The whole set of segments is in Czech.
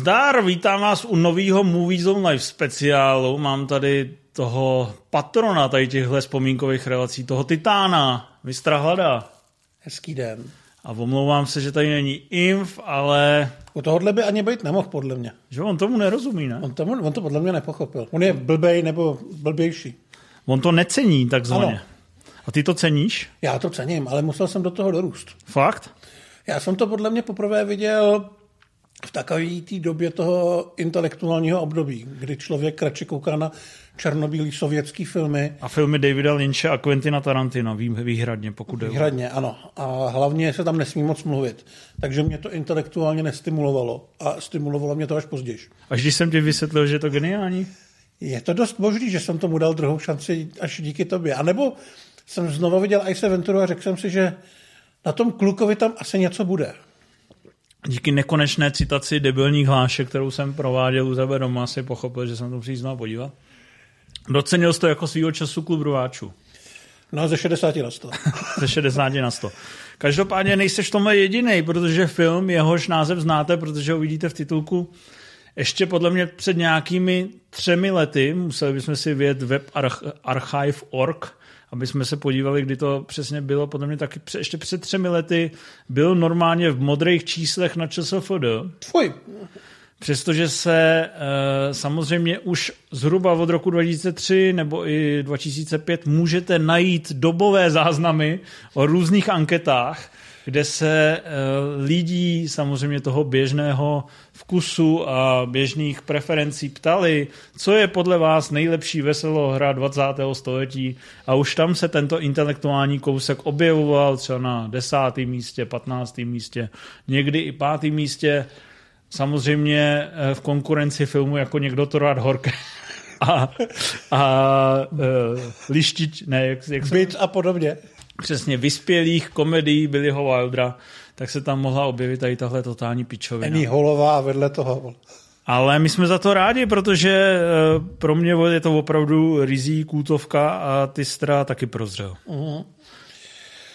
Zdar, vítám vás u nového Movie Zone Live speciálu. Mám tady toho patrona tady těchhle vzpomínkových relací, toho titána, mistra Hlada. Hezký den. A omlouvám se, že tady není Inf, ale... U tohohle by ani být nemohl, podle mě. Že on tomu nerozumí, ne? On, tomu, on to podle mě nepochopil. On je blbej nebo blbější. On to necení, takzvaně. Ano. A ty to ceníš? Já to cením, ale musel jsem do toho dorůst. Fakt? Já jsem to podle mě poprvé viděl v takové té době toho intelektuálního období, kdy člověk radši kouká na černobílý sovětský filmy. A filmy Davida Lynche a Quentina Tarantina výhradně, pokud jde. Výhradně, ano. A hlavně se tam nesmí moc mluvit. Takže mě to intelektuálně nestimulovalo. A stimulovalo mě to až později. Až když jsem ti vysvětlil, že je to geniální? Je to dost možný, že jsem tomu dal druhou šanci až díky tobě. A nebo jsem znovu viděl Ice Venturu a řekl jsem si, že na tom klukovi tam asi něco bude. Díky nekonečné citaci debilních hlášek, kterou jsem prováděl u tebe doma, si pochopil, že jsem to znovu podívat. Docenil jsi to jako svýho času klub rváčů. No, ze 60 na 100. ze 60 na 100. Každopádně nejseš v tomhle jediný, protože film, jehož název znáte, protože ho vidíte v titulku, ještě podle mě před nějakými třemi lety, museli bychom si vědět web archive.org, aby jsme se podívali, kdy to přesně bylo, podle mě taky ještě před třemi lety byl normálně v modrých číslech na ČSFD. Tvoj. Přestože se e, samozřejmě už zhruba od roku 2003 nebo i 2005 můžete najít dobové záznamy o různých anketách, kde se uh, lidí samozřejmě toho běžného vkusu a běžných preferencí ptali, co je podle vás nejlepší veselohra 20. století a už tam se tento intelektuální kousek objevoval třeba na desátém místě, patnáctém místě, někdy i pátém místě, samozřejmě uh, v konkurenci filmu jako někdo to rád horké a, a uh, lištič, ne, jak, jak Byt a podobně přesně vyspělých komedií Billyho Wildera, tak se tam mohla objevit tady tahle totální pičovina. Není holová vedle toho. Ale my jsme za to rádi, protože eh, pro mě je to opravdu rizí kůtovka a ty stra taky prozřel. Uh-huh.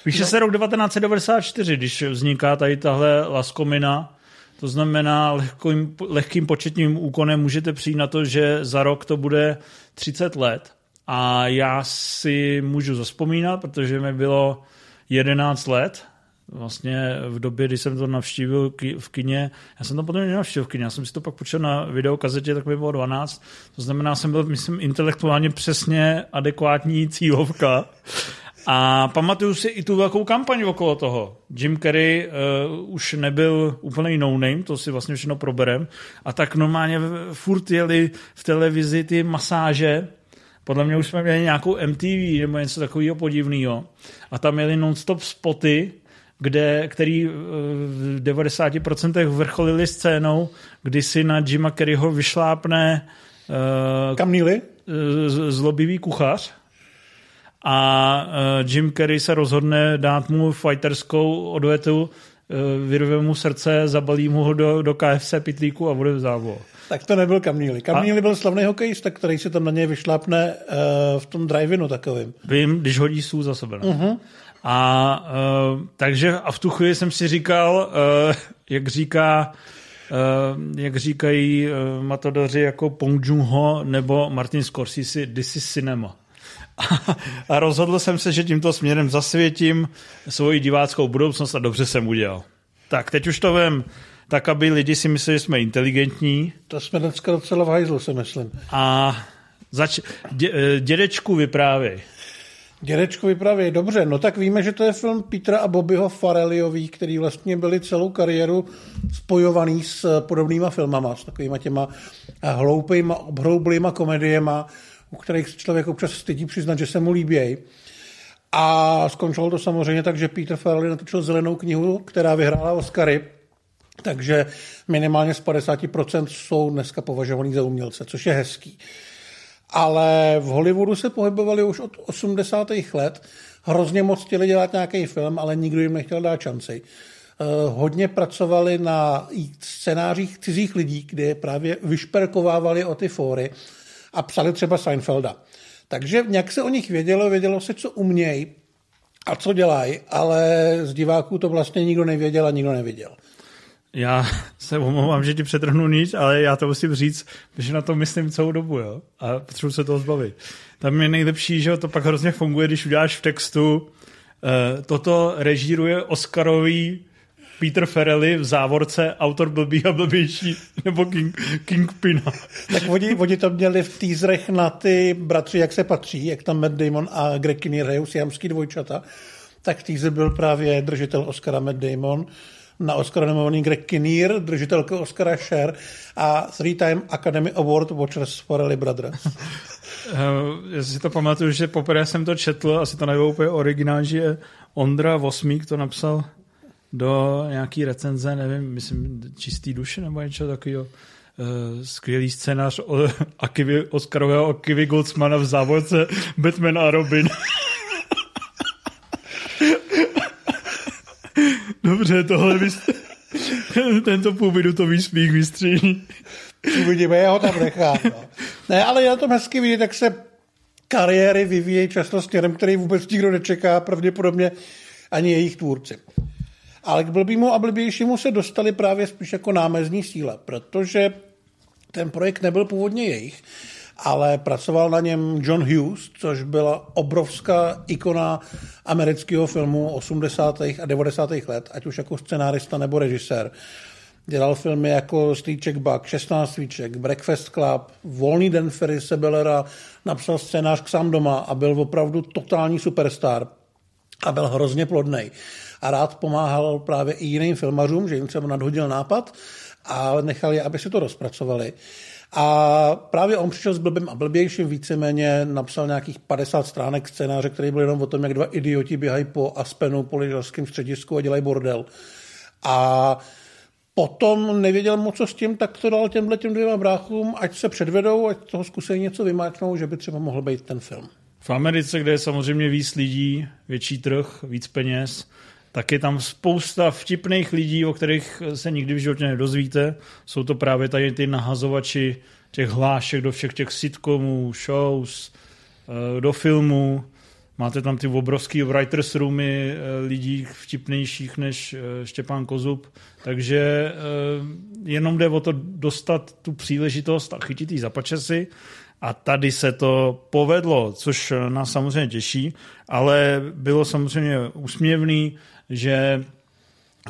Píše no. se rok 1994, když vzniká tady tahle laskomina, to znamená, lehkým, lehkým početním úkonem můžete přijít na to, že za rok to bude 30 let. A já si můžu zaspomínat, protože mi bylo 11 let, vlastně v době, kdy jsem to navštívil v kině, já jsem to potom nenavštívil v kině, já jsem si to pak počul na videokazetě, tak mi bylo 12, to znamená, jsem byl, myslím, intelektuálně přesně adekvátní cílovka. A pamatuju si i tu velkou kampaň okolo toho. Jim Carrey uh, už nebyl úplný no-name, to si vlastně všechno proberem. A tak normálně furt jeli v televizi ty masáže, podle mě už jsme měli nějakou MTV nebo něco takového podivného. A tam měli non-stop spoty, kde, který eh, v 90% vrcholili scénou, kdy si na Jima Kerryho vyšlápne uh, Kamnýli? zlobivý kuchař a uh, Jim Carrey se rozhodne dát mu fighterskou odvetu, vyrve mu srdce, zabalí mu ho do, do KFC pitlíku a bude v závod. Tak to nebyl Kamníli. Kamníli a... byl slavný hokejista, který se tam na něj vyšlápne uh, v tom drive-inu takovým. Vím, když hodí sůl za sebe. Uh-huh. A uh, takže a v tu chvíli jsem si říkal, uh, jak říká Uh, jak říkají uh, matadoři jako Pong Joon-ho nebo Martin Scorsese, this is cinema. a rozhodl jsem se, že tímto směrem zasvětím svoji diváckou budoucnost a dobře jsem udělal. Tak, teď už to vím tak aby lidi si mysleli, že jsme inteligentní. To jsme dneska docela v hajzlu, si myslím. A zač- dě- eh, dědečku vyprávěj. Dědečku vyprávěj, dobře, no tak víme, že to je film Petra a Bobbyho Fareliový, který vlastně byli celou kariéru spojovaný s podobnýma filmama, s takovýma těma hloupýma, obhroublýma komediema, u kterých se člověk občas stydí přiznat, že se mu líbějí. A skončilo to samozřejmě tak, že Peter Farrelly natočil zelenou knihu, která vyhrála Oscary takže minimálně z 50% jsou dneska považovaný za umělce, což je hezký. Ale v Hollywoodu se pohybovali už od 80. let. Hrozně moc chtěli dělat nějaký film, ale nikdo jim nechtěl dát šanci. Eh, hodně pracovali na scénářích cizích lidí, kde právě vyšperkovávali o ty fóry a psali třeba Seinfelda. Takže nějak se o nich vědělo, vědělo se, co umějí a co dělají, ale z diváků to vlastně nikdo nevěděl a nikdo neviděl. Já se omlouvám, že ti přetrhnu nic, ale já to musím říct, že na to myslím celou dobu, jo? A potřebuji se toho zbavit. Tam je nejlepší, že to pak hrozně funguje, když uděláš v textu, uh, toto režíruje Oscarový Peter Farrelly v závorce, autor blbý a blbější, nebo King, Kingpina. Tak oni, oni to měli v teaserech na ty bratři, jak se patří, jak tam Matt Damon a Greg Kinnear hrajou siamský dvojčata, tak teaser byl právě držitel Oscara Matt Damon, na Oscar nominovaný Greg Kinnear, držitelka Oscara Cher a three-time Academy Award Watchers Farrelly Brothers. Já si to pamatuju, že poprvé jsem to četl, asi to nebylo úplně originál, že Ondra Vosmík to napsal do nějaký recenze, nevím, myslím čistý duše nebo něco takového. Uh, skvělý scénář o Akivi, Oscarového Akivi Goldsmana v závodce Batman a Robin. Dobře, tohle vys... tento půlminutový smích vystříní. Uvidíme, já ho tam nechám. No. Ne, ale já to hezky vidět, jak se kariéry vyvíjejí často směrem, který vůbec nikdo nečeká, pravděpodobně ani jejich tvůrci. Ale k blbýmu a blbějšímu se dostali právě spíš jako námezní síla, protože ten projekt nebyl původně jejich, ale pracoval na něm John Hughes, což byla obrovská ikona amerického filmu 80. a 90. let, ať už jako scenárista nebo režisér. Dělal filmy jako Strýček Buck, 16 svíček, Breakfast Club, Volný den Ferry Sebelera, napsal scénář k sám doma a byl opravdu totální superstar a byl hrozně plodný a rád pomáhal právě i jiným filmařům, že jim třeba nadhodil nápad a nechal je, aby si to rozpracovali. A právě on přišel s blbým a blbějším, víceméně napsal nějakých 50 stránek scénáře, který byl jenom o tom, jak dva idioti běhají po Aspenu, po lyžařském středisku a dělají bordel. A potom nevěděl moc co s tím, tak to dal těmhle těm dvěma bráchům, ať se předvedou, ať toho zkusí něco vymáčknout, že by třeba mohl být ten film. V Americe, kde je samozřejmě víc lidí, větší trh, víc peněz, tak je tam spousta vtipných lidí, o kterých se nikdy v životě nedozvíte. Jsou to právě tady ty nahazovači těch hlášek do všech těch sitcomů, shows, eh, do filmů. Máte tam ty obrovský writers roomy eh, lidí vtipnějších než eh, Štěpán Kozub. Takže jenom jde o to dostat tu příležitost a chytit ji za pačesy. A tady se to povedlo, což nás samozřejmě těší, ale bylo samozřejmě úsměvný, že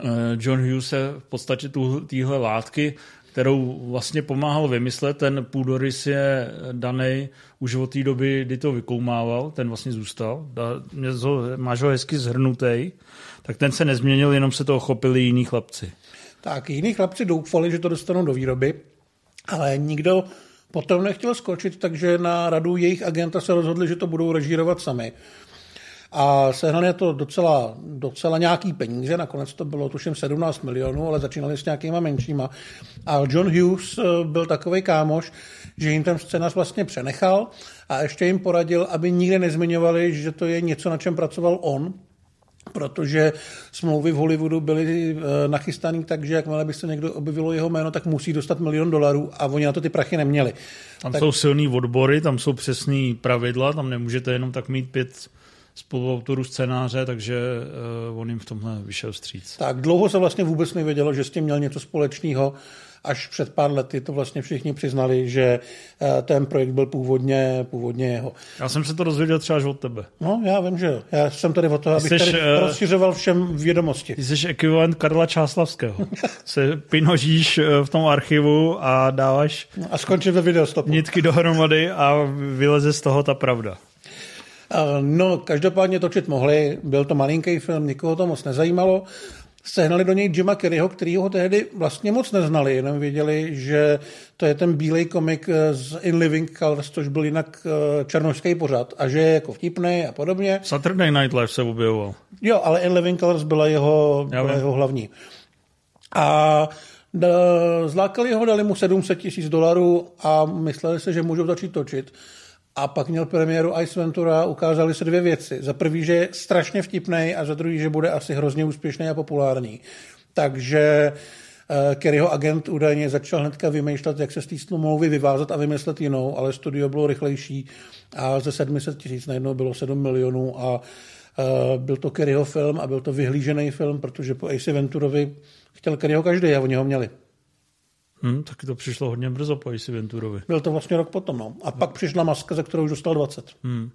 eh, John Hughes se v podstatě téhle látky, kterou vlastně pomáhal vymyslet, ten půdorys je daný už od té doby, kdy to vykoumával, ten vlastně zůstal, máš ho hezky zhrnutý, tak ten se nezměnil, jenom se to chopili jiní chlapci. Tak, jiní chlapci doufali, že to dostanou do výroby, ale nikdo potom nechtěl skočit, takže na radu jejich agenta se rozhodli, že to budou režírovat sami a sehnali to docela, docela nějaký peníze, nakonec to bylo tuším 17 milionů, ale začínali s nějakýma menšíma. A John Hughes eh, byl takový kámoš, že jim ten scénář vlastně přenechal a ještě jim poradil, aby nikdy nezmiňovali, že to je něco, na čem pracoval on, protože smlouvy v Hollywoodu byly eh, nachystané tak, že jakmile by se někdo objevilo jeho jméno, tak musí dostat milion dolarů a oni na to ty prachy neměli. Tam tak... jsou silný odbory, tam jsou přesný pravidla, tam nemůžete jenom tak mít pět spoluautorů scénáře, takže uh, on jim v tomhle vyšel vstříc. Tak dlouho se vlastně vůbec nevědělo, že s tím měl něco společného. Až před pár lety to vlastně všichni přiznali, že uh, ten projekt byl původně, původně jeho. Já jsem se to dozvěděl třeba až od tebe. No, já vím, že jo. Já jsem tady o to, abych jsi, tady uh, rozšiřoval všem vědomosti. Ty jsi ekvivalent Karla Čáslavského. se pinožíš v tom archivu a dáváš no, a skončí ve videostopu. nitky dohromady a vyleze z toho ta pravda. No, každopádně točit mohli, byl to malinký film, nikoho to moc nezajímalo. Sehnali do něj Jima Kerryho, který ho tehdy vlastně moc neznali, jenom věděli, že to je ten bílej komik z In Living Colors, což byl jinak eh, černošský pořad a že je jako vtipný a podobně. Saturday Night Live se objevoval. Jo, ale In Living Colors byla jeho, byla jeho hlavní. A zlákali ho, dali mu 700 tisíc dolarů a mysleli se, že můžou začít točit. A pak měl premiéru Ice Ventura, ukázali se dvě věci. Za prvý, že je strašně vtipný a za druhý, že bude asi hrozně úspěšný a populární. Takže uh, Kerryho agent údajně začal hnedka vymýšlet, jak se z té smlouvy vyvázat a vymyslet jinou, ale studio bylo rychlejší a ze 700 tisíc najednou bylo 7 milionů a byl to Kerryho film a byl to vyhlížený film, protože po Ace Venturovi chtěl Kerryho každý a oni ho měli. Hmm, taky to přišlo hodně brzo po Ace Venturovi. Byl to vlastně rok potom, no. A pak přišla maska, za kterou už dostal 20. Hmm.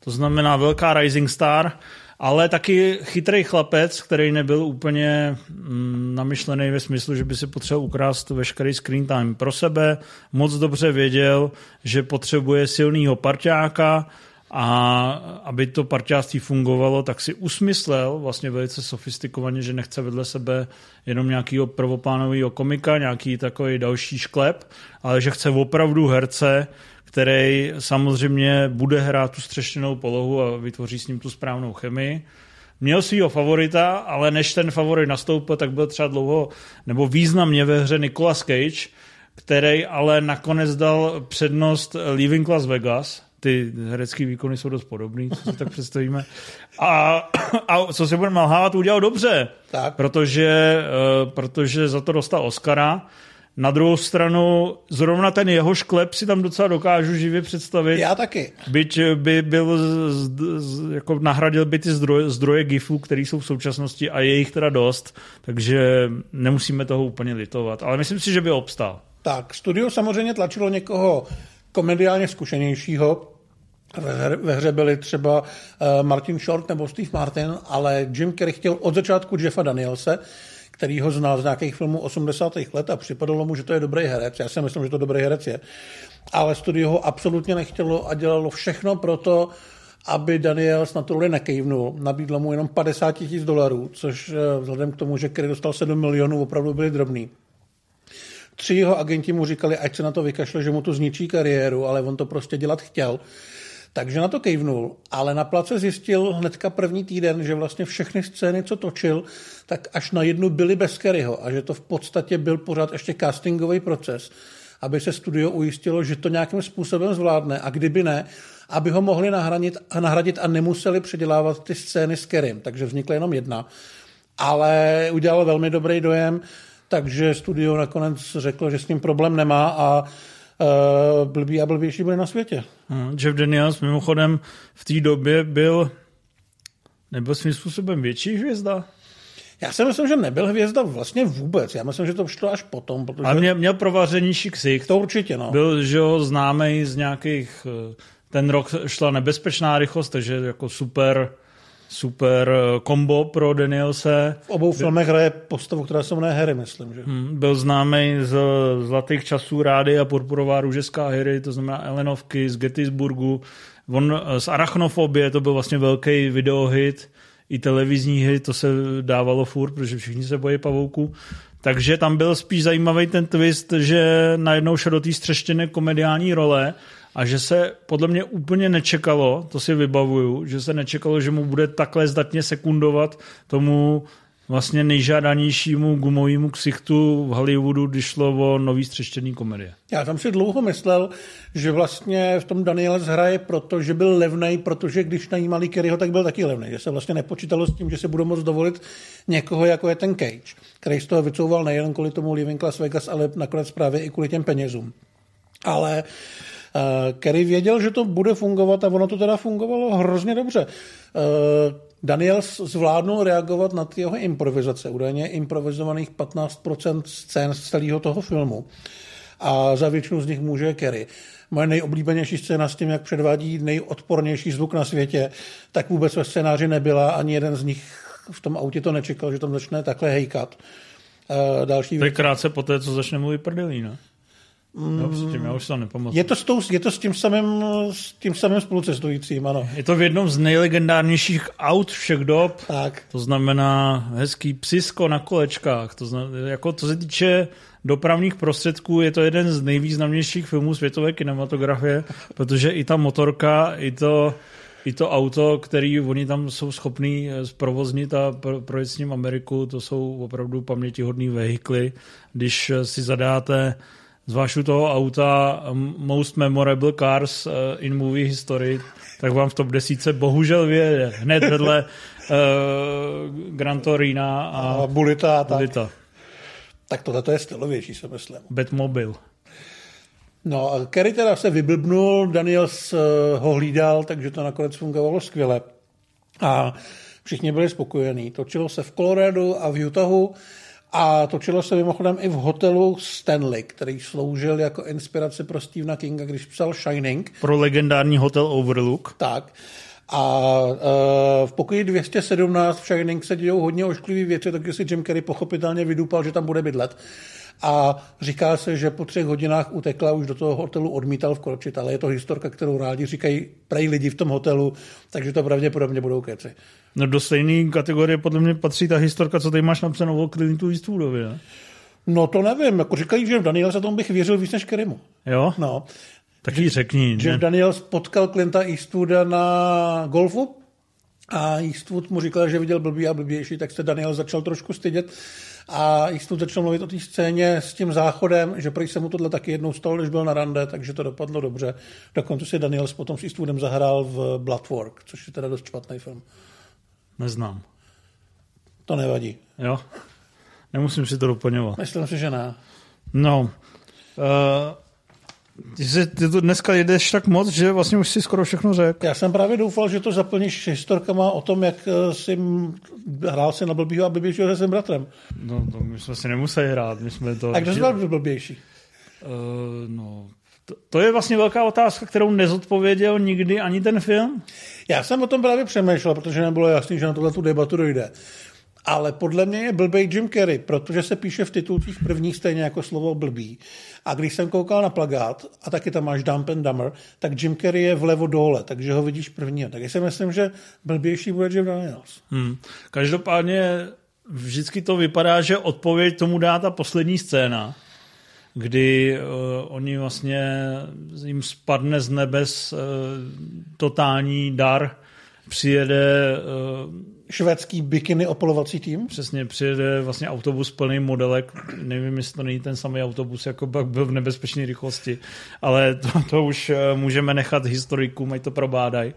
To znamená velká rising star, ale taky chytrý chlapec, který nebyl úplně mm, namyšlený ve smyslu, že by si potřeboval ukrást veškerý screen time pro sebe. Moc dobře věděl, že potřebuje silného parťáka, a aby to parťáctví fungovalo, tak si usmyslel vlastně velice sofistikovaně, že nechce vedle sebe jenom nějakého prvoplánového komika, nějaký takový další šklep, ale že chce opravdu herce, který samozřejmě bude hrát tu střeštěnou polohu a vytvoří s ním tu správnou chemii. Měl svýho favorita, ale než ten favorit nastoupil, tak byl třeba dlouho nebo významně ve hře Nicolas Cage, který ale nakonec dal přednost Leaving Las Vegas, ty herecké výkony jsou dost podobný, co si tak představíme. A, a co si budeme nalhávat, udělal dobře, tak. Protože, uh, protože za to dostal Oscara. Na druhou stranu, zrovna ten jeho šklep si tam docela dokážu živě představit. Já taky. Byť by byl, z, z, jako nahradil by ty zdroje, zdroje GIFů, které jsou v současnosti a je jich teda dost, takže nemusíme toho úplně litovat. Ale myslím si, že by obstál. Tak, studio samozřejmě tlačilo někoho komediálně zkušenějšího, ve hře byli třeba eh, Martin Short nebo Steve Martin, ale Jim Carrey chtěl od začátku Jeffa Danielse, který ho znal z nějakých filmů 80. let a připadalo mu, že to je dobrý herec. Já si myslím, že to dobrý herec je. Ale studio ho absolutně nechtělo a dělalo všechno pro to, aby Daniels na to nekejvnul. Nabídlo mu jenom 50 tisíc dolarů, což eh, vzhledem k tomu, že Kerry dostal 7 milionů, opravdu byly drobný. Tři jeho agenti mu říkali, ať se na to vykašle, že mu to zničí kariéru, ale on to prostě dělat chtěl. Takže na to kejvnul, ale na place zjistil hnedka první týden, že vlastně všechny scény, co točil, tak až na jednu byly bez Kerryho a že to v podstatě byl pořád ještě castingový proces, aby se studio ujistilo, že to nějakým způsobem zvládne a kdyby ne, aby ho mohli nahradit, nahradit a nemuseli předělávat ty scény s Kerrym. Takže vznikla jenom jedna. Ale udělal velmi dobrý dojem, takže studio nakonec řeklo, že s tím problém nemá a uh, blbý a blbější byli na světě. Hmm, Jeff Daniels mimochodem v té době byl nebyl svým způsobem větší hvězda? Já si myslím, že nebyl hvězda vlastně vůbec. Já myslím, že to šlo až potom. Protože... Ale měl, měl provařenější ksicht. To určitě, no. Byl, že ho známý z nějakých... Eh, ten rok šla nebezpečná rychlost, takže jako super super kombo pro Danielse. V obou filmech hraje postavu, která se jmenuje Harry, myslím. Že? Hmm, byl známý z Zlatých časů Rády a Purpurová růžeská Harry, to znamená Elenovky z Gettysburgu. On z Arachnofobie, to byl vlastně velký videohit, i televizní hit, to se dávalo furt, protože všichni se bojí pavouku. Takže tam byl spíš zajímavý ten twist, že najednou šel do té střeštěné komediální role a že se podle mě úplně nečekalo, to si vybavuju, že se nečekalo, že mu bude takhle zdatně sekundovat tomu vlastně nejžádanějšímu gumovému ksichtu v Hollywoodu, když šlo o nový střeštěný komedie. Já tam si dlouho myslel, že vlastně v tom Daniel hraje proto, že byl levný, protože když najímali Kerryho, tak byl taky levný. Že se vlastně nepočítalo s tím, že se budou moct dovolit někoho, jako je ten Cage, který z toho vycouval nejen kvůli tomu Living Las Vegas, ale nakonec právě i kvůli těm penězům. Ale Eh, Kerry věděl, že to bude fungovat a ono to teda fungovalo hrozně dobře. Eh, Daniel zvládnul reagovat na ty jeho improvizace, údajně improvizovaných 15% scén z celého toho filmu. A za většinu z nich může Kerry. Moje nejoblíbenější scéna s tím, jak předvádí nejodpornější zvuk na světě, tak vůbec ve scénáři nebyla. Ani jeden z nich v tom autě to nečekal, že tam začne takhle hejkat. Uh, další to je krátce po té, co začne mluvit prdelí, ne? No, tím, já už to nepamatuji. Je to, s tou, je to s tím samým, s tím samým spolucestujícím, ano. Je to v jednom z nejlegendárnějších aut všech dob. Tak. To znamená hezký psisko na kolečkách. To znamená, jako to se týče dopravních prostředků, je to jeden z nejvýznamnějších filmů světové kinematografie, protože i ta motorka, i to, i to auto, který oni tam jsou schopní zprovoznit a projet s ním Ameriku, to jsou opravdu pamětihodné vehikly. Když si zadáte zvlášť u toho auta Most Memorable Cars uh, in Movie History, tak vám v top desíce bohužel vyjede hned vedle uh, Gran Torina a, a Bulita. Bulita. Tak. tak tohle to je stylovější, se myslím. Batmobile. No a Kerry teda se vyblbnul, Daniels uh, ho hlídal, takže to nakonec fungovalo skvěle. A všichni byli spokojení. Točilo se v Coloradu a v Utahu a točilo se mimochodem i v hotelu Stanley, který sloužil jako inspirace pro Stephena Kinga, když psal Shining. Pro legendární hotel Overlook. Tak. A uh, v pokoji 217 v Shining se dějou hodně ošklivý věci, takže si Jim Carrey pochopitelně vydupal, že tam bude bydlet. A říká se, že po třech hodinách utekla, už do toho hotelu odmítal vkročit, ale je to historka, kterou rádi říkají prej lidi v tom hotelu, takže to pravděpodobně budou keci. No do stejné kategorie podle mě patří ta historka, co tady máš napsanou o Clintu Eastwoodovi, ne? No to nevím, jako říkají, že Daniel se tomu bych věřil víc než Kerimu. Jo? No. Tak jí řekni. Jeff Daniels potkal Clinta Eastwooda na golfu a Eastwood mu říkal, že viděl blbý a blbější, tak se Daniel začal trošku stydět a Eastwood začal mluvit o té scéně s tím záchodem, že prý se mu tohle taky jednou stalo, když byl na rande, takže to dopadlo dobře. Dokonce si Daniels potom s Eastwoodem zahrál v Bloodwork, což je teda dost špatný film. Neznám. To nevadí. Jo? Nemusím si to doplňovat. Myslím si, že ne. No. Uh, ty, se, ty to dneska jedeš tak moc, že vlastně už si skoro všechno řekl. Já jsem právě doufal, že to zaplníš historkama o tom, jak eh, jsi hrál si na blbýho a blbějšího se svým bratrem. No, to my jsme si nemuseli hrát. My jsme to, a kdo jsi byl blbější? Uh, no, to, to je vlastně velká otázka, kterou nezodpověděl nikdy ani ten film. Já jsem o tom právě přemýšlel, protože nebylo jasný, že na tuhle tu debatu dojde. Ale podle mě je blbej Jim Carrey, protože se píše v titulcích prvních stejně jako slovo blbý. A když jsem koukal na plagát, a taky tam máš Dump and Dumber, tak Jim Carrey je vlevo dole, takže ho vidíš prvního. Tak já si myslím, že blbější bude Jim Daniels. Hmm. Každopádně vždycky to vypadá, že odpověď tomu dá ta poslední scéna, kdy uh, oni vlastně jim spadne z nebes uh, totální dar, přijede uh, švédský bikiny opolovací tým? Přesně, přijede vlastně autobus plný modelek, nevím, jestli to není ten samý autobus, jako pak byl v nebezpečné rychlosti, ale to, to už eh, můžeme nechat historikům, ať to probádají.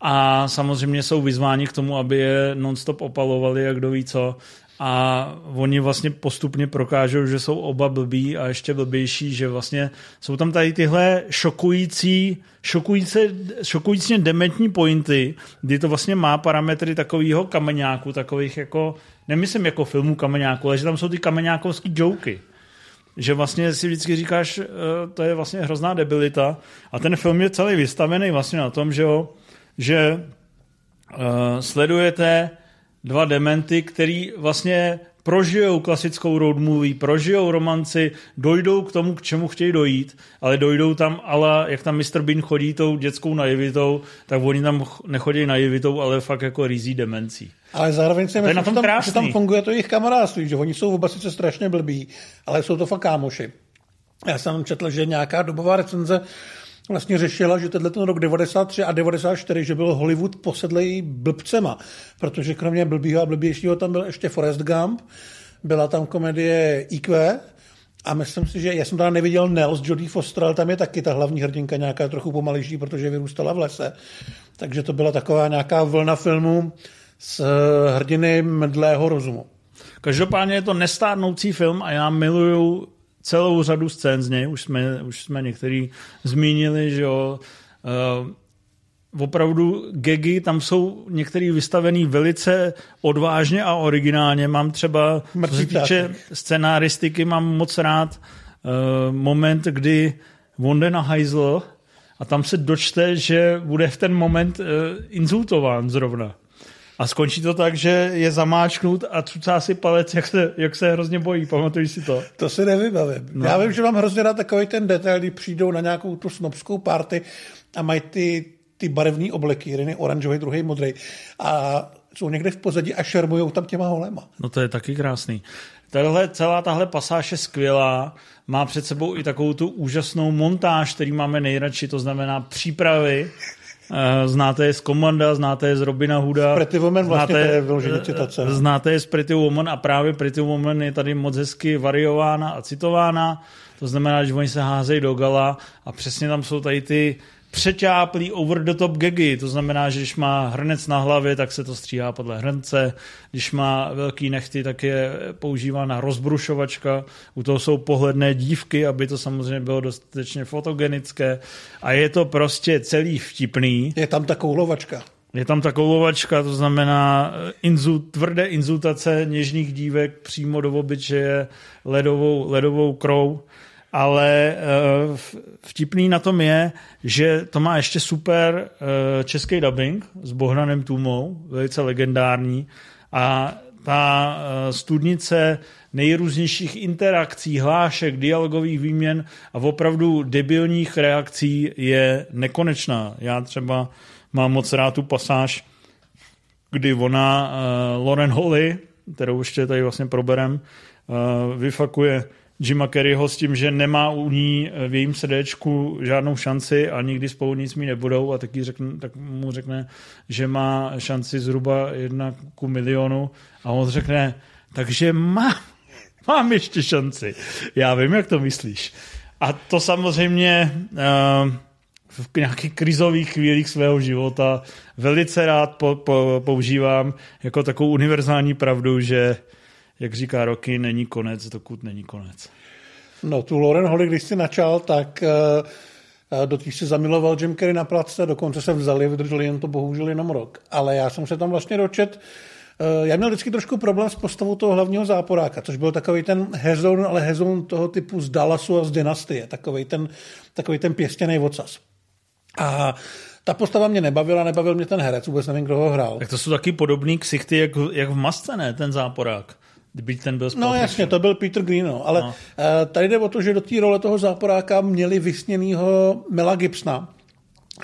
A samozřejmě jsou vyzváni k tomu, aby je nonstop opalovali, jak kdo ví co a oni vlastně postupně prokážou, že jsou oba blbí a ještě blbější, že vlastně jsou tam tady tyhle šokující, šokující, šokující dementní pointy, kdy to vlastně má parametry takového kameňáku, takových jako, nemyslím jako filmů kameňáku, ale že tam jsou ty kameňákovský joky. Že vlastně si vždycky říkáš, eh, to je vlastně hrozná debilita a ten film je celý vystavený vlastně na tom, že, jo, že uh, sledujete dva dementy, který vlastně prožijou klasickou road movie, prožijou romanci, dojdou k tomu, k čemu chtějí dojít, ale dojdou tam, ale jak tam Mr. Bean chodí tou dětskou naivitou, tak oni tam nechodí naivitou, ale fakt jako rizí demencí. Ale zároveň si myslím, že, tam, že tam funguje to jejich kamarádství, že oni jsou oba sice strašně blbí, ale jsou to fakt kámoši. Já jsem četl, že nějaká dobová recenze vlastně řešila, že tenhle ten rok 93 a 94, že byl Hollywood posedlej blbcema, protože kromě blbýho a blbějšího tam byl ještě Forrest Gump, byla tam komedie IQ, a myslím si, že já jsem teda neviděl Nels, Jodie Foster, ale tam je taky ta hlavní hrdinka nějaká trochu pomalejší, protože vyrůstala v lese. Takže to byla taková nějaká vlna filmů s hrdiny mdlého rozumu. Každopádně je to nestárnoucí film a já miluju celou řadu scén z něj, už jsme, už jsme některý zmínili, že jo, uh, opravdu gegy, tam jsou některý vystavený velice odvážně a originálně. Mám třeba, co se týče scenáristiky, mám moc rád uh, moment, kdy on jde na hajzl a tam se dočte, že bude v ten moment uh, insultován zrovna. A skončí to tak, že je zamáčknut a cucá si palec, jak se, jak se hrozně bojí. Pamatuješ si to? To si nevybavím. No. Já vím, že mám hrozně rád takový ten detail, kdy přijdou na nějakou tu snobskou party a mají ty, ty barevné obleky, jeden je oranžový, druhý modrý. A jsou někde v pozadí a šermují tam těma holema. No to je taky krásný. Tahle, celá tahle pasáž je skvělá, má před sebou i takovou tu úžasnou montáž, který máme nejradši, to znamená přípravy znáte je z Komanda, znáte je z Robina Hooda. Pretty Woman vlastně znáte, to je vyloženě citace. No. Znáte je z Pretty Woman a právě Pretty Woman je tady moc hezky variována a citována. To znamená, že oni se házejí do gala a přesně tam jsou tady ty přeťáplý over the top gagy, to znamená, že když má hrnec na hlavě, tak se to stříhá podle hrnce, když má velký nechty, tak je používána rozbrušovačka, u toho jsou pohledné dívky, aby to samozřejmě bylo dostatečně fotogenické. A je to prostě celý vtipný. Je tam ta koulovačka. Je tam ta koulovačka, to znamená inzu, tvrdé inzultace něžných dívek přímo do obyčeje ledovou, ledovou krou ale vtipný na tom je, že to má ještě super český dubbing s Bohranem Tumou, velice legendární a ta studnice nejrůznějších interakcí, hlášek, dialogových výměn a opravdu debilních reakcí je nekonečná. Já třeba mám moc rád tu pasáž, kdy ona, uh, Lauren Holly, kterou ještě tady vlastně proberem, vyfakuje Jima Kerryho s tím, že nemá u ní v jejím srdéčku žádnou šanci a nikdy spolu nic mi nebudou a taky řekne, tak mu řekne, že má šanci zhruba jedna ku milionu a on řekne, takže má, mám ještě šanci. Já vím, jak to myslíš. A to samozřejmě uh, v nějakých krizových chvílích svého života velice rád po, po, používám jako takovou univerzální pravdu, že, jak říká Roky, není konec, dokud není konec. No, tu Lauren Holly, když jsi načal, tak uh, do těch se zamiloval Jim Carrey na place, dokonce se vzali, vydrželi jen to bohužel jenom rok. Ale já jsem se tam vlastně dočet, uh, já měl vždycky trošku problém s postavou toho hlavního záporáka, což byl takový ten hezoun, ale hezoun toho typu z Dallasu a z Dynastie, takový ten, takový ten pěstěný ocas. A ta postava mě nebavila, nebavil mě ten herec, vůbec nevím, kdo ho hrál. Tak to jsou taky podobný ksichty, jak, jak v masce, ne, ten záporák. Kdyby ten byl No jasně, to byl Peter Green, no. ale no. tady jde o to, že do té role toho záporáka měli vysněnýho Mela Gibsona,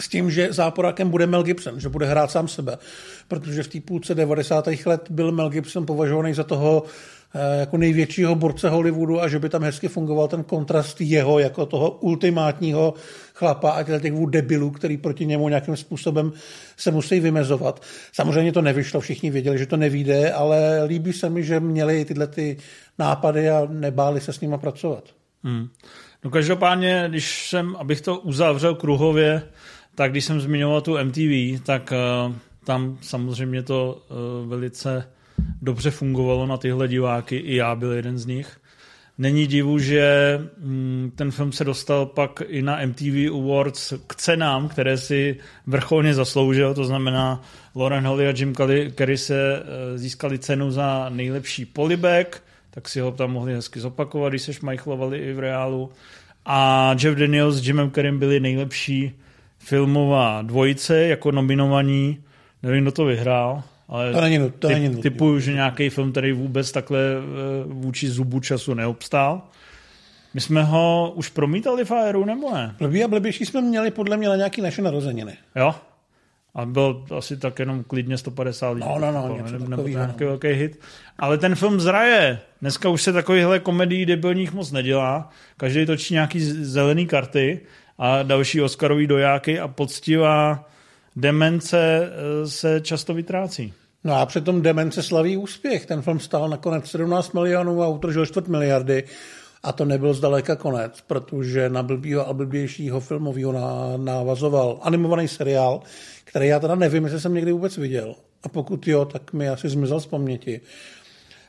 s tím, že záporákem bude Mel Gibson, že bude hrát sám sebe. Protože v té půlce 90. let byl Mel Gibson považovaný za toho Eh, jako největšího borce Hollywoodu a že by tam hezky fungoval ten kontrast jeho jako toho ultimátního chlapa a těch debilů, který proti němu nějakým způsobem se musí vymezovat. Samozřejmě to nevyšlo, všichni věděli, že to nevíde, ale líbí se mi, že měli tyhle ty nápady a nebáli se s nima pracovat. Hmm. No každopádně, když jsem, abych to uzavřel kruhově, tak když jsem zmiňoval tu MTV, tak uh, tam samozřejmě to uh, velice dobře fungovalo na tyhle diváky, i já byl jeden z nich. Není divu, že mm, ten film se dostal pak i na MTV Awards k cenám, které si vrcholně zasloužil, to znamená Lauren Holly a Jim Carrey se eh, získali cenu za nejlepší polibek, tak si ho tam mohli hezky zopakovat, když se šmajchlovali i v reálu. A Jeff Daniels s Jimem Carreym byli nejlepší filmová dvojice jako nominovaní. Nevím, kdo to vyhrál. Ale to není, to typ, není typuju, že nějaký film, který vůbec takhle eh, vůči zubu času neobstál. My jsme ho už promítali v Aeru, nebo ne? Blbý a blbější jsme měli podle mě na nějaký naše narozeniny. Jo? A byl asi tak jenom klidně 150 lidí. No, no, no, něco nebo, nebo nějaký no. velký hit. Ale ten film zraje. Dneska už se takovýchhle komedií debilních moc nedělá. Každý točí nějaký zelený karty a další Oscarový dojáky a poctivá demence eh, se často vytrácí. No a přitom demence slaví úspěch. Ten film stál nakonec 17 milionů a utržil čtvrt miliardy. A to nebyl zdaleka konec, protože na blbýho a blbějšího filmového návazoval animovaný seriál, který já teda nevím, jestli jsem někdy vůbec viděl. A pokud jo, tak mi asi zmizel z paměti.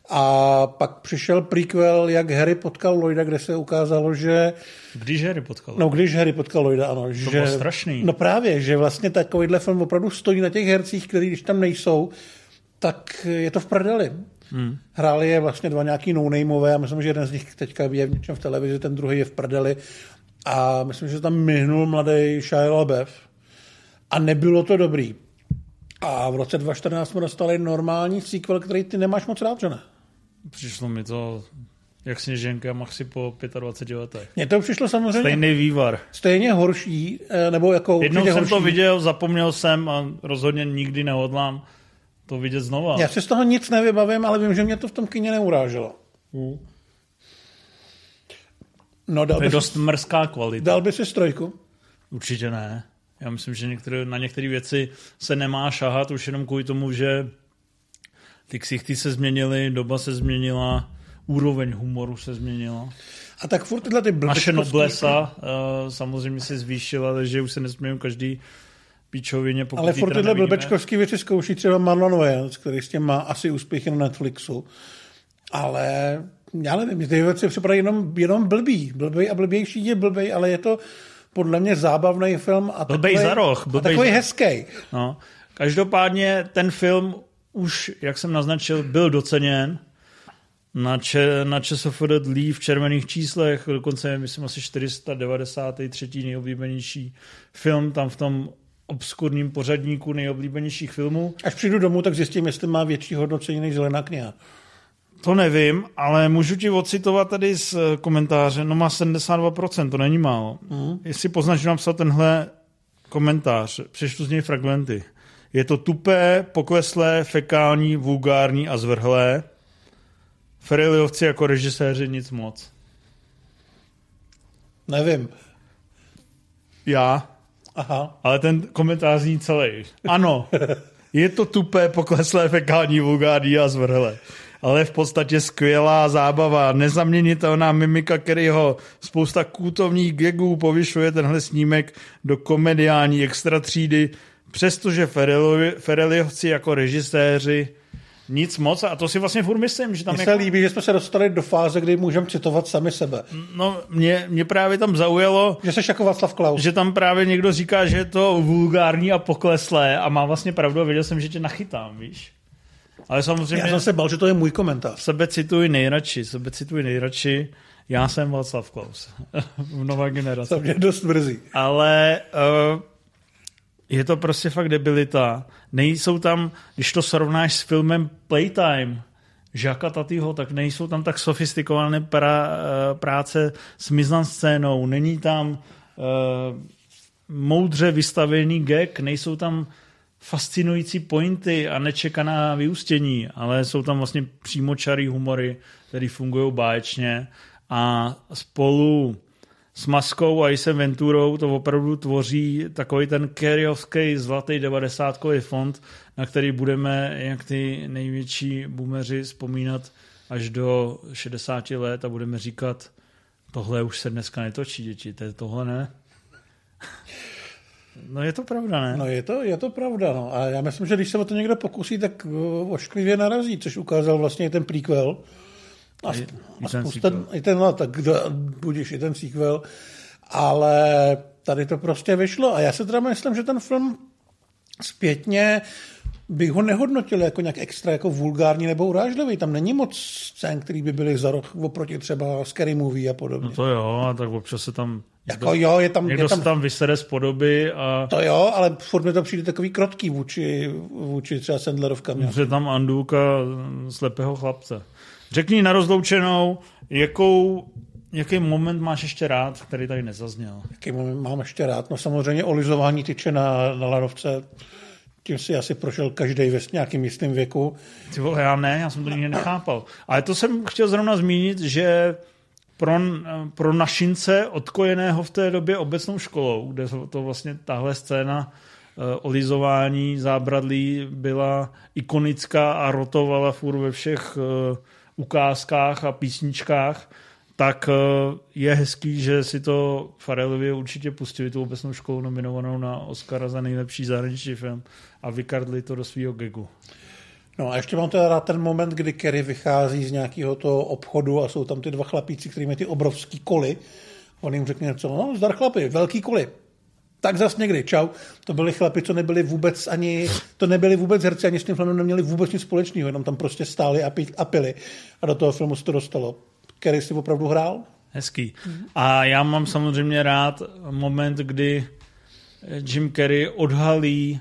A pak přišel prequel, jak Harry potkal Lloyda, kde se ukázalo, že... Když Harry potkal No, když Harry potkal Lloyda, ano. To že, bylo strašný. No právě, že vlastně takovýhle film opravdu stojí na těch hercích, který když tam nejsou, tak je to v prdeli. Hmm. Hráli je vlastně dva nějaký no a myslím, že jeden z nich teďka je v něčem v televizi, ten druhý je v prdeli. A myslím, že tam myhnul mladý Shia LaBeouf. A nebylo to dobrý. A v roce 2014 jsme dostali normální sequel, který ty nemáš moc rád, že ne? Přišlo mi to jak sněženka maxi po 25 letech. Mně to přišlo samozřejmě... Stejný vývar. Stejně horší, eh, nebo jako Jednou jsem horší. to viděl, zapomněl jsem a rozhodně nikdy nehodlám to vidět znova. Já si z toho nic nevybavím, ale vím, že mě to v tom kině neuráželo. Hmm. No, dal to je dost mrzká kvalita. Dal by si strojku? Určitě ne. Já myslím, že některé, na některé věci se nemá šahat už jenom kvůli tomu, že ty ksichty se změnily, doba se změnila, úroveň humoru se změnila. A tak furt tyhle ty Naše noblesa uh, samozřejmě se zvýšila, takže už se nesmějí každý píčovině. Pokud Ale furt tyhle blbečkovské věci zkouší třeba Marlon Wayans, který s tím má asi úspěchy na Netflixu. Ale já nevím, ty věci připadají jenom, jenom blbý. Blbý a blbější je blbý, ale je to podle mě zábavný film a blbej takový, za roh, blbej a takový za... hezký. No. Každopádně ten film už, jak jsem naznačil, byl doceněn na, če, na ČSFD dlí v červených číslech, dokonce myslím asi 493. nejoblíbenější film tam v tom obskurním pořadníku nejoblíbenějších filmů. Až přijdu domů, tak zjistím, jestli má větší hodnocení než Zelená kniha. To nevím, ale můžu ti ocitovat tady z komentáře, no má 72%, to není málo. Mm. Jestli poznáš, že napsal tenhle komentář, přečtu z něj fragmenty. Je to tupé, pokleslé, fekální, vulgární a zvrhlé. Feriliovci jako režiséři nic moc. Nevím. Já? Aha. Ale ten komentář zní celý. Ano, je to tupé, pokleslé, fekální, vulgární a zvrhlé ale v podstatě skvělá zábava, nezaměnitelná mimika Kerryho, spousta kůtovních gagů povyšuje tenhle snímek do komediální extra třídy, přestože Fereliovci jako režiséři nic moc a to si vlastně furt myslím, že tam Mně jako... se líbí, že jsme se dostali do fáze, kdy můžeme citovat sami sebe. No, mě, mě právě tam zaujalo... Že jsi jako Václav Klaus. Že tam právě někdo říká, že je to vulgární a pokleslé a má vlastně pravdu a věděl jsem, že tě nachytám, víš? Ale samozřejmě... Já jsem se bal, že to je můj komentář. Sebe cituji nejradši, sebe cituji nejradši. Já jsem Václav Klaus. v nové generaci. To mě dost mrzí. Ale uh, je to prostě fakt debilita. Nejsou tam, když to srovnáš s filmem Playtime, Žaka Tatyho, tak nejsou tam tak sofistikované pra, uh, práce s scénou, není tam uh, moudře vystavený gag, nejsou tam fascinující pointy a nečekaná vyústění, ale jsou tam vlastně přímočarý humory, které fungují báječně a spolu s Maskou a Isem Venturou to opravdu tvoří takový ten Kerryovský zlatý 90 fond, na který budeme jak ty největší boomeři vzpomínat až do 60 let a budeme říkat, tohle už se dneska netočí, děti, tohle ne. No je to pravda, ne? No je to, je to pravda, no. A já myslím, že když se o to někdo pokusí, tak uh, ošklivě narazí, což ukázal vlastně ten prequel. A, I, a ten spousta, i ten, no, tak kdo, budeš i ten sequel. Ale tady to prostě vyšlo. A já se teda myslím, že ten film zpětně bych ho nehodnotil jako nějak extra jako vulgární nebo urážlivý. Tam není moc scén, který by byly za roh oproti třeba Scary Movie a podobně. No to jo, a tak občas se tam jako jo, je tam, Někdo je tam, se tam vysere z podoby a... To jo, ale furt mi to přijde takový krotký vůči, vůči třeba Sandlerovkám. Je tam andůka slepého chlapce. Řekni na rozloučenou, jakou, jaký moment máš ještě rád, který tady nezazněl? Jaký moment mám ještě rád? No samozřejmě olizování tyče na, na lanovce. Tím si asi prošel každý ve nějakým jistým věku. Ty vole, já ne, já jsem to nikdy nechápal. Ale to jsem chtěl zrovna zmínit, že pro, pro našince odkojeného v té době obecnou školou, kde to vlastně tahle scéna eh, olizování zábradlí byla ikonická a rotovala furt ve všech eh, ukázkách a písničkách, tak eh, je hezký, že si to Farelovi určitě pustili tu obecnou školu nominovanou na Oscara za nejlepší zahraniční film a vykardli to do svého gegu. No a ještě mám teda ten moment, kdy Kerry vychází z nějakého toho obchodu a jsou tam ty dva chlapíci, kteří mají ty obrovský koly. On jim řekne něco, no zdar chlapi, velký koly. Tak zas někdy, čau. To byli chlapi, co nebyli vůbec ani, to nebyli vůbec herci, ani s tím filmem neměli vůbec nic společného, jenom tam prostě stáli a, pí, a pili. A do toho filmu se to dostalo. Kerry si opravdu hrál? Hezký. A já mám samozřejmě rád moment, kdy Jim Carrey odhalí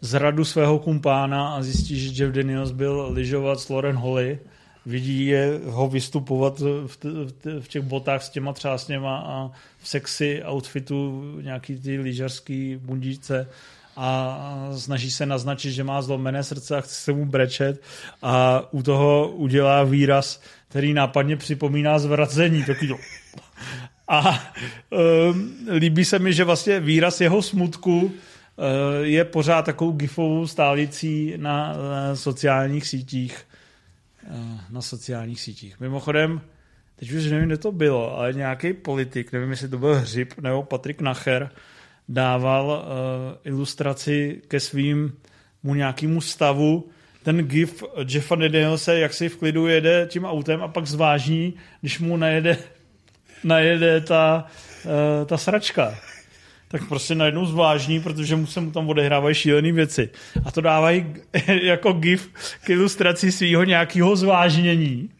zradu svého kumpána a zjistí, že Jeff Daniels byl lyžovat s Lauren Holly. Vidí je ho vystupovat v, t- v těch botách s těma třásněma a v sexy outfitu nějaký ty lyžařský bundíce a snaží se naznačit, že má zlomené srdce a chce se mu brečet a u toho udělá výraz, který nápadně připomíná zvracení. Taky to. A um, líbí se mi, že vlastně výraz jeho smutku Eh, je pořád takovou gifovou stálicí na, sociálních sítích. Eh, na sociálních sítích. Mimochodem, teď už nevím, kde to bylo, ale nějaký politik, nevím, jestli to byl Hřib nebo Patrik Nacher, dával uh, ilustraci ke svým mu nějakému stavu, ten gif Jeffa Danielse, jak si v klidu jede tím autem a pak zvážní, když mu najede, najede ta, uh, ta sračka tak prostě najednou zvážní, protože mu se mu tam odehrávají šílené věci. A to dávají jako gif k ilustraci svého nějakého zvážnění.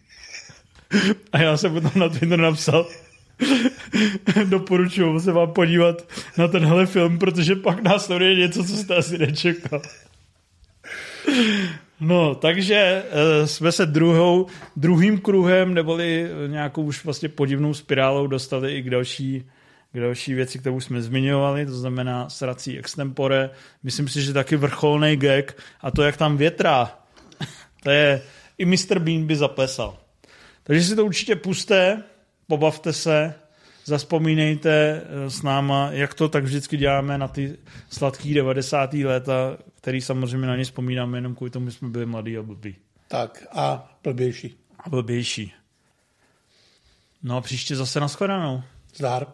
A já jsem potom na Twitter napsal, doporučuji se vám podívat na tenhle film, protože pak následuje něco, co jste asi nečekal. No, takže uh, jsme se druhou, druhým kruhem, neboli nějakou už vlastně podivnou spirálou dostali i k další, k další věci, kterou jsme zmiňovali, to znamená srací extempore. Myslím si, že taky vrcholný gag a to, jak tam větrá, to je, i Mr. Bean by zaplesal. Takže si to určitě puste, pobavte se, zaspomínejte eh, s náma, jak to tak vždycky děláme na ty sladký 90. léta, který samozřejmě na ně vzpomínáme jenom kvůli tomu, že jsme byli mladí a blbí. Tak a blbější. A blbější. No a příště zase na shledanou. Zdár.